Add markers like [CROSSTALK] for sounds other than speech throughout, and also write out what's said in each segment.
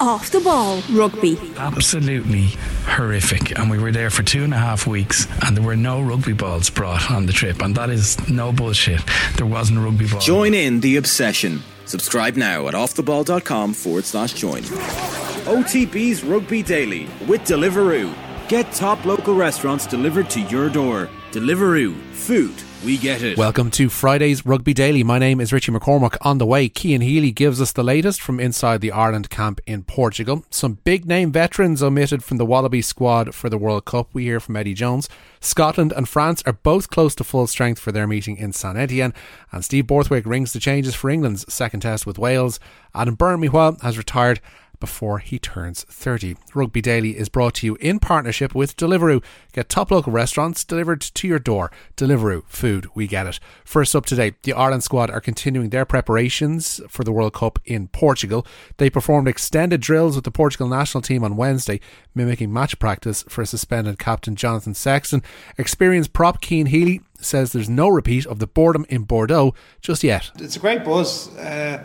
Off the ball rugby. Absolutely horrific. And we were there for two and a half weeks, and there were no rugby balls brought on the trip. And that is no bullshit. There wasn't a rugby ball. Join in the obsession. Subscribe now at offtheball.com forward slash join. OTB's Rugby Daily with Deliveroo. Get top local restaurants delivered to your door. Deliveroo. Food we get it. Welcome to Friday's Rugby Daily. My name is Richie McCormack. On the way, Cian Healy gives us the latest from inside the Ireland camp in Portugal. Some big name veterans omitted from the Wallaby squad for the World Cup. We hear from Eddie Jones. Scotland and France are both close to full strength for their meeting in Saint Etienne. And Steve Borthwick rings the changes for England's second test with Wales. Adam Byrne, meanwhile, has retired before he turns 30. Rugby Daily is brought to you in partnership with Deliveroo. Get top local restaurants delivered to your door. Deliveroo, food, we get it. First up today, the Ireland squad are continuing their preparations for the World Cup in Portugal. They performed extended drills with the Portugal national team on Wednesday, mimicking match practice for suspended captain Jonathan Sexton. Experienced prop Cian Healy says there's no repeat of the boredom in Bordeaux just yet. It's a great buzz. Uh,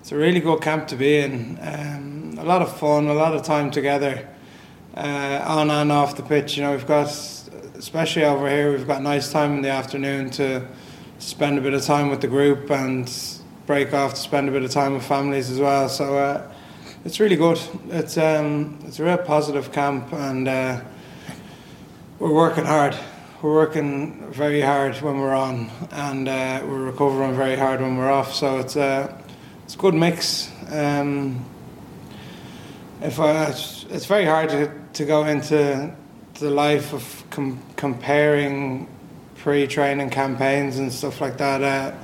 it's a really good camp to be in. Um, a lot of fun, a lot of time together, uh, on and off the pitch. You know, we've got, especially over here, we've got nice time in the afternoon to spend a bit of time with the group and break off to spend a bit of time with families as well. So uh, it's really good. It's um, it's a real positive camp, and uh, we're working hard. We're working very hard when we're on, and uh, we're recovering very hard when we're off. So it's uh, it's a good mix. Um, if I, it's very hard to, to go into the life of com- comparing pre-training campaigns and stuff like that. Uh,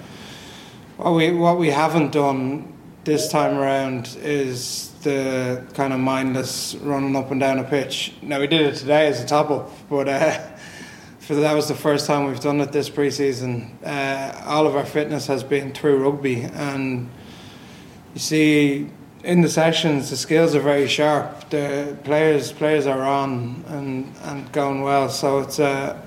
what we what we haven't done this time around is the kind of mindless running up and down a pitch. Now we did it today as a top up, but uh, [LAUGHS] for that was the first time we've done it this pre-season. Uh, all of our fitness has been through rugby and you see in the sessions the skills are very sharp. The players players are on and, and going well. So it's a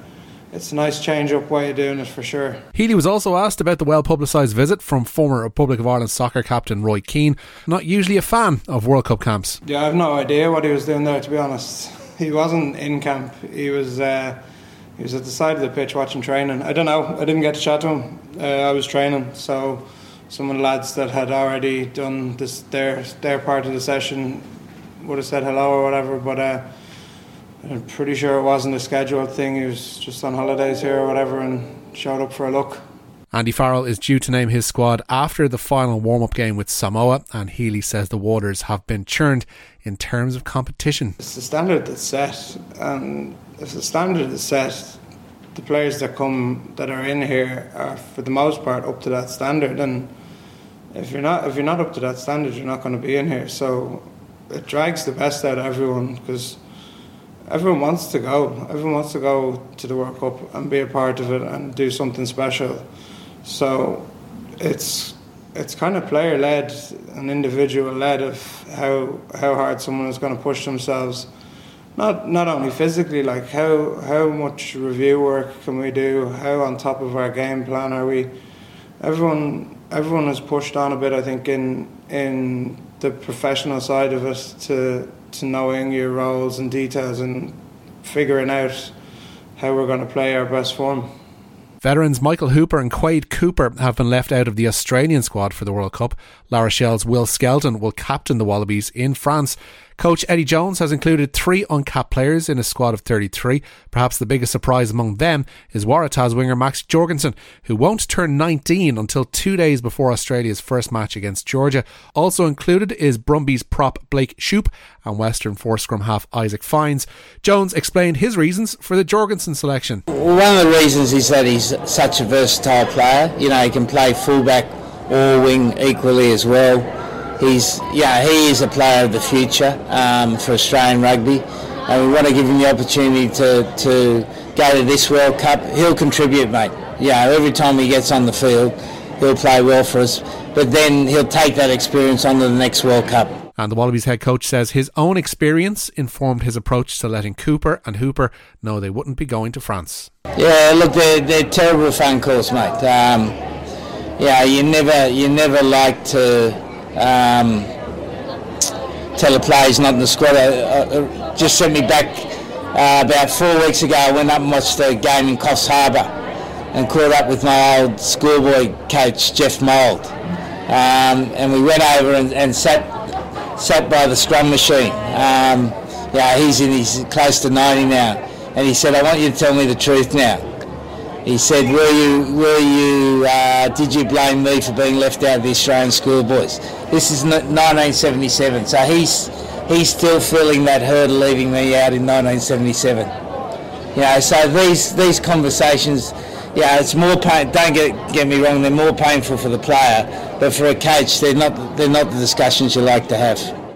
it's a nice change up way of doing it for sure. Healy was also asked about the well publicised visit from former Republic of Ireland soccer captain Roy Keane, not usually a fan of World Cup camps. Yeah, I have no idea what he was doing there to be honest. [LAUGHS] He wasn't in camp. He was uh, he was at the side of the pitch watching training. I don't know. I didn't get to chat to him. Uh, I was training, so some of the lads that had already done this their their part of the session would have said hello or whatever, but uh, I'm pretty sure it wasn't a scheduled thing. He was just on holidays here or whatever and showed up for a look. Andy Farrell is due to name his squad after the final warm up game with Samoa, and Healy says the waters have been churned in terms of competition. It's the standard that's set, and if the standard is set, the players that come that are in here are for the most part up to that standard and if you're not if you're not up to that standard you're not going to be in here so it drags the best out of everyone because everyone wants to go everyone wants to go to the World Cup and be a part of it and do something special so it's it's kind of player led and individual led of how how hard someone is going to push themselves not not only physically, like how how much review work can we do? How on top of our game plan are we? Everyone everyone has pushed on a bit, I think, in in the professional side of it to to knowing your roles and details and figuring out how we're going to play our best form. Veterans Michael Hooper and Quade Cooper have been left out of the Australian squad for the World Cup. La Rochelle's Will Skelton will captain the Wallabies in France. Coach Eddie Jones has included three uncapped players in a squad of 33. Perhaps the biggest surprise among them is Waratahs winger Max Jorgensen, who won't turn 19 until two days before Australia's first match against Georgia. Also included is Brumbies prop Blake Schoupp and Western Force scrum half Isaac Fines. Jones explained his reasons for the Jorgensen selection. One of the reasons is that he's such a versatile player. You know, he can play fullback or wing equally as well he's yeah he is a player of the future um, for Australian rugby, and we want to give him the opportunity to to go to this World Cup. He'll contribute, mate. Yeah, every time he gets on the field, he'll play well for us. But then he'll take that experience on to the next World Cup. And the Wallabies head coach says his own experience informed his approach to letting Cooper and Hooper know they wouldn't be going to France. Yeah, look, they're, they're terrible phone calls, mate. Um, yeah, you never you never like to um, tell the player he's not in the squad. Uh, just sent me back uh, about four weeks ago. I went up and watched the game in Coffs Harbour and caught up with my old schoolboy coach Jeff Mould, um, and we went over and, and, sat sat by the scrum machine. Um, yeah, he's in he's close to 90 now, and he said, "I want you to tell me the truth now." He said, "Were you were you uh, did you blame me for being left out of the Australian schoolboys?" This is 1977, so he's he's still feeling that hurt of leaving me out in 1977. You know, so these these conversations, yeah, it's more pain. Don't get get me wrong; they're more painful for the player, but for a coach, they're not they're not the discussions you like to have.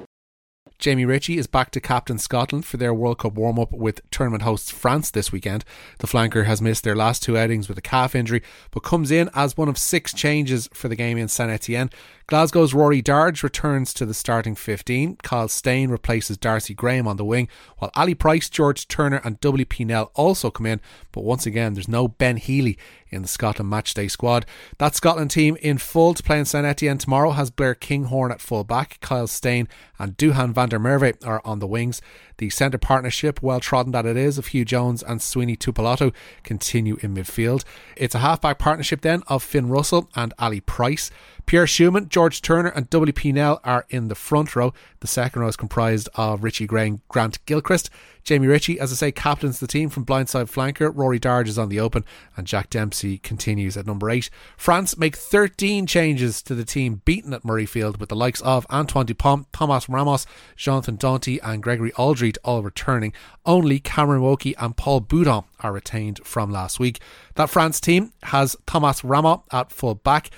Jamie Ritchie is back to captain Scotland for their World Cup warm up with tournament hosts France this weekend. The flanker has missed their last two outings with a calf injury, but comes in as one of six changes for the game in Saint Etienne. Glasgow's Rory Darge returns to the starting 15. Kyle Steyn replaces Darcy Graham on the wing, while Ali Price, George Turner, and W. Nel also come in. But once again, there's no Ben Healy in the Scotland matchday squad. That Scotland team in full to play in St Etienne tomorrow has Blair Kinghorn at full back, Kyle Steyn and Duhan van der Merwe are on the wings. The centre partnership, well trodden that it is, of Huw Jones and Sione Tuipulotu continue in midfield. It's a half-back partnership then of Finn Russell and Ali Price. Pierre Schoeman, George Turner, and W.P. Nel are in the front row. The second row is comprised of Richie Gray and Grant Gilchrist. Jamie Ritchie, as I say, captains the team from blindside flanker. Rory Darge is on the open, and Jack Dempsey continues at number eight. France make 13 changes to the team beaten at Murrayfield with the likes of Antoine Dupont, Thomas Ramos, Jonathan Danty, and Gregory Alldritt all returning. Only Cameron Woki and Paul Boudehent are retained from last week. That France team has Thomas Ramos at full back.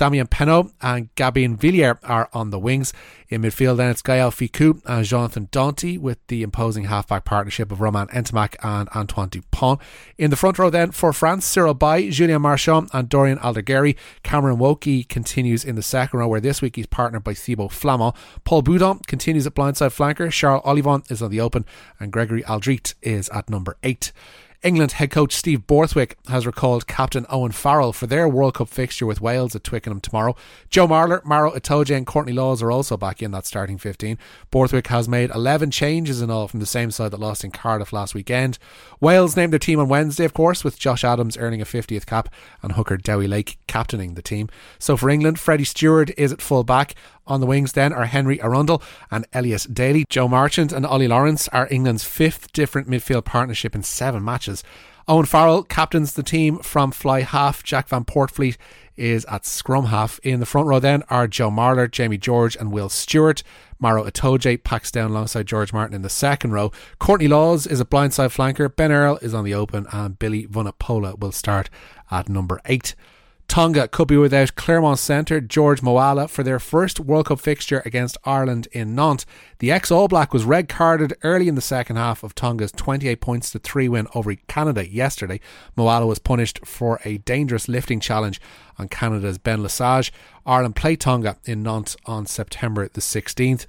Damien Penaud and Gabin Villière are on the wings. In midfield, then it's Gael Fickou and Jonathan Danty with the imposing halfback partnership of Romain Ntamack and Antoine Dupont. In the front row, then for France, Cyril Baille, Julien Marchand, and Dorian Aldegheri. Cameron Woki continues in the second row, where this week he's partnered by Thibaut Flament. Paul Boudehent continues at blindside flanker. Charles Ollivon is on the open, and Gregory Alldritt is at number eight. England head coach Steve Borthwick has recalled captain Owen Farrell for their World Cup fixture with Wales at Twickenham tomorrow. Joe Marler, Maro Itoje, and Courtney Lawes are also back in that starting 15. Borthwick has made 11 changes in all from the same side that lost in Cardiff last weekend. Wales named their team on Wednesday, of course, with Josh Adams earning a 50th cap and hooker Dewi Lake captaining the team. So for England, Freddie Steward is at full back. On the wings then are Henry Arundell and Elliot Daly. Joe Marchant and Ollie Lawrence are England's fifth different midfield partnership in seven matches. Owen Farrell captains the team from fly half. Jack van Poortvliet is at scrum half. In the front row then are Joe Marler, Jamie George and Will Stuart. Maro Itoje packs down alongside George Martin in the second row. Courtney Lawes is a blindside flanker. Ben Earl is on the open and Billy Vunipola will start at number eight. Tonga could be without Clermont centre George Moala for their first World Cup fixture against Ireland in Nantes. The ex All Black was red carded early in the second half of Tonga's 28 points to 3 win over Canada yesterday. Moala was punished for a dangerous lifting challenge on Canada's Ben Lesage. Ireland play Tonga in Nantes on September the 16th.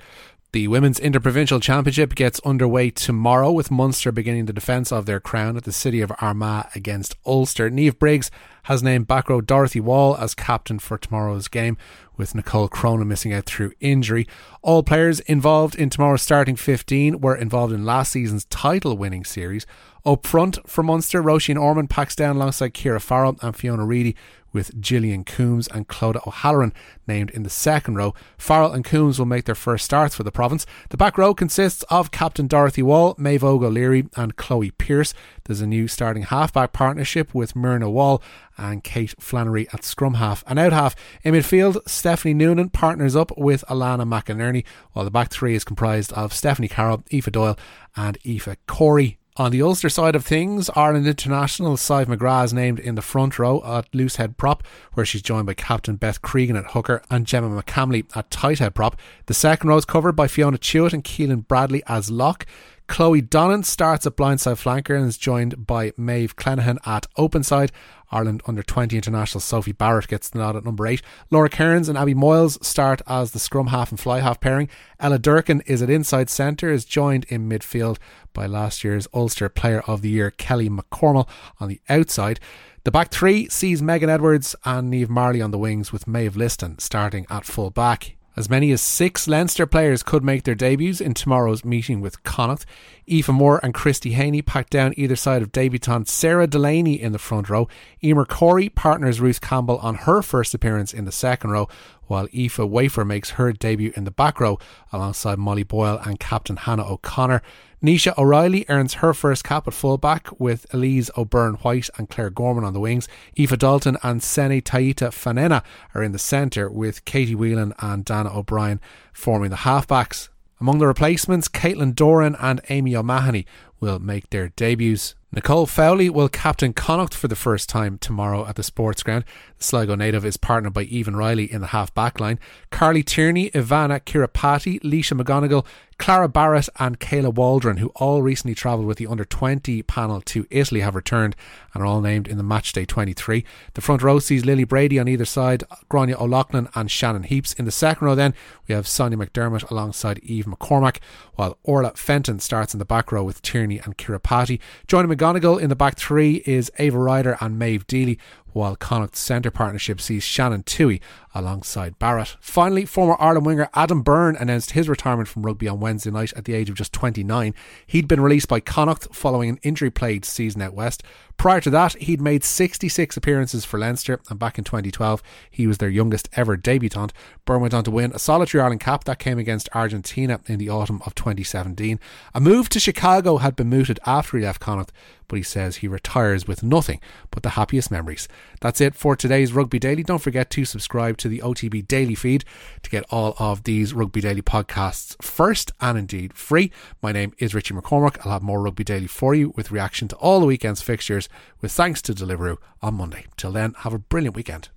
The Women's Interprovincial Championship gets underway tomorrow with Munster beginning the defence of their crown at the city of Armagh against Ulster. Niamh Briggs has named back row Dorothy Wall as captain for tomorrow's game, with Nicole Cronin missing out through injury. All players involved in tomorrow's starting 15 were involved in last season's title winning series. Up front for Munster, Roisin Ormond packs down alongside Kira Farrell and Fiona Reidy, with Gillian Coombs and Clodagh O'Halloran named in the second row. Farrell and Coombs will make their first starts for the province. The back row consists of Captain Dorothy Wall, Maeve O'Leary, and Chloe Pierce. There's a new starting halfback partnership with Myrna Wall and Kate Flannery at scrum half. And out half in midfield, Stephanie Noonan partners up with Alana McInerney, while the back three is comprised of Stephanie Carroll, Aoife Doyle, and Aoife Corey. On the Ulster side of things, Ireland international Sadhbh McGrath is named in the front row at loosehead prop, where she's joined by captain Beth Cregan at hooker and Gemma McCamley at tight head prop. The second row is covered by Fiona Tuite and Keelan Bradley as lock. Chloe Donnan starts at blindside flanker and is joined by Maeve Clenaghan at open side. Ireland under 20 international Sophie Barrett gets the nod at number 8. Laura Kearns and Abby Moyles start as the scrum half and fly half pairing. Ella Durkin is at inside centre, is joined in midfield by last year's Ulster Player of the Year Kelly McCormill on the outside. The back three sees Megan Edwards and Niamh Marley on the wings with Maeve Liston starting at full back. As many as six Leinster players could make their debuts in tomorrow's meeting with Connacht. Aoife Moore and Christy Haney packed down either side of debutant Sarah Delaney in the front row. Emer Corey partners Ruth Campbell on her first appearance in the second row, while Aoife Wafer makes her debut in the back row alongside Molly Boyle and captain Hannah O'Connor. Nisha O'Reilly earns her first cap at fullback with Elise O'Byrne White and Claire Gorman on the wings. Eva Dalton and Sene Taita Fanena are in the centre with Katie Whelan and Dana O'Brien forming the halfbacks. Among the replacements, Caitlin Doran and Amy O'Mahony will make their debuts. Nicole Fowley will captain Connacht for the first time tomorrow at the sports ground. Sligo native is partnered by Evan Riley in the half back line. Carly Tierney, Ivana Kirapati, Leisha McGonigal, Clara Barrett, and Kayla Waldron, who all recently travelled with the under 20 panel to Italy, have returned and are all named in the matchday 23. The front row sees Lily Brady on either side, Grania O'Loughlin, and Shannon Heaps. In the second row, then, we have Sonia McDermott alongside Eve McCormack, while Orla Fenton starts in the back row with Tierney and Kirapati. Joining McGonigal in the back three is Ava Ryder and Maeve Deely, while Connacht's centre partnership sees Shannon Toohey alongside Barrett. Finally, former Ireland winger Adam Byrne announced his retirement from rugby on Wednesday night at the age of just 29. He'd been released by Connacht following an injury plagued season out west. Prior to that, he'd made 66 appearances for Leinster, and back in 2012, he was their youngest ever debutant. Byrne went on to win a solitary Ireland cap that came against Argentina in the autumn of 2017. A move to Chicago had been mooted after he left Connacht, but he says he retires with nothing but the happiest memories. That's it for today's Rugby Daily. Don't forget to subscribe to the OTB Daily feed to get all of these Rugby Daily podcasts first and indeed free. My name is Richie McCormack. I'll have more Rugby Daily for you with reaction to all the weekend's fixtures with thanks to Deliveroo on Monday. Till then, have a brilliant weekend.